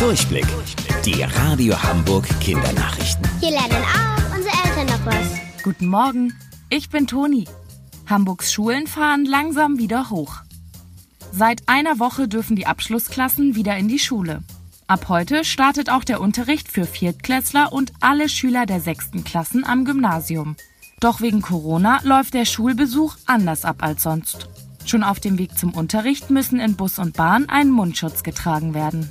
Durchblick. Die Radio Hamburg Kindernachrichten. Hier lernen auch unsere Eltern noch was. Guten Morgen, ich bin Toni. Hamburgs Schulen fahren langsam wieder hoch. Seit einer Woche dürfen die Abschlussklassen wieder in die Schule. Ab heute startet auch der Unterricht für Viertklässler und alle Schüler der sechsten Klassen am Gymnasium. Doch wegen Corona läuft der Schulbesuch anders ab als sonst. Schon auf dem Weg zum Unterricht müssen in Bus und Bahn ein Mundschutz getragen werden.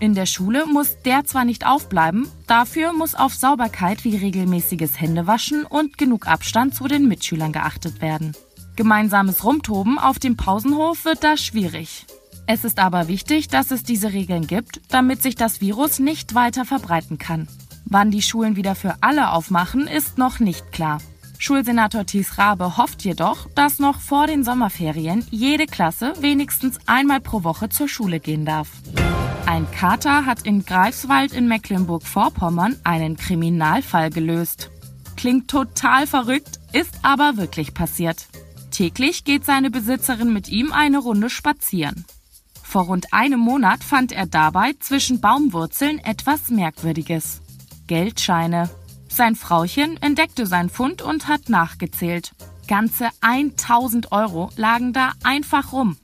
In der Schule muss der zwar nicht aufbleiben, dafür muss auf Sauberkeit wie regelmäßiges Händewaschen und genug Abstand zu den Mitschülern geachtet werden. Gemeinsames Rumtoben auf dem Pausenhof wird da schwierig. Es ist aber wichtig, dass es diese Regeln gibt, damit sich das Virus nicht weiter verbreiten kann. Wann die Schulen wieder für alle aufmachen, ist noch nicht klar. Schulsenator Thies Rabe hofft jedoch, dass noch vor den Sommerferien jede Klasse wenigstens einmal pro Woche zur Schule gehen darf. Ein Kater hat in Greifswald in Mecklenburg-Vorpommern einen Kriminalfall gelöst. Klingt total verrückt, ist aber wirklich passiert. Täglich geht seine Besitzerin mit ihm eine Runde spazieren. Vor rund einem Monat fand er dabei zwischen Baumwurzeln etwas Merkwürdiges. Geldscheine. Sein Frauchen entdeckte sein Fund und hat nachgezählt. Ganze 1000 Euro lagen da einfach rum.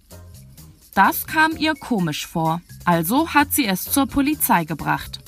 Das kam ihr komisch vor, also hat sie es zur Polizei gebracht.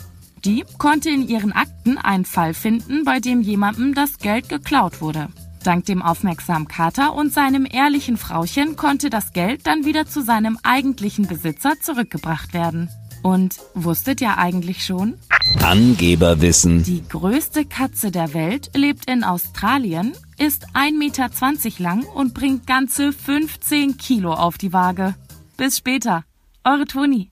Die konnte in ihren Akten einen Fall finden, bei dem jemandem das Geld geklaut wurde. Dank dem aufmerksamen Kater und seinem ehrlichen Frauchen konnte das Geld dann wieder zu seinem eigentlichen Besitzer zurückgebracht werden. Und wusstet ihr eigentlich schon? Angeberwissen. Die größte Katze der Welt lebt in Australien, ist 1,20 Meter lang und bringt ganze 15 Kilo auf die Waage. Bis später. Eure Toni.